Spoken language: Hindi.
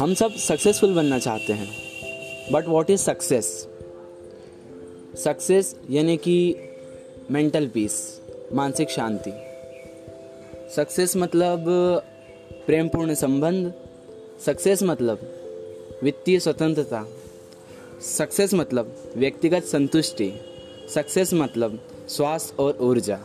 हम सब सक्सेसफुल बनना चाहते हैं. But what is success success यानी कि मेंटल पीस मानसिक शांति. सक्सेस मतलब प्रेमपूर्ण संबंध. सक्सेस मतलब वित्तीय स्वतंत्रता. सक्सेस मतलब व्यक्तिगत संतुष्टि. सक्सेस मतलब स्वास्थ्य और ऊर्जा.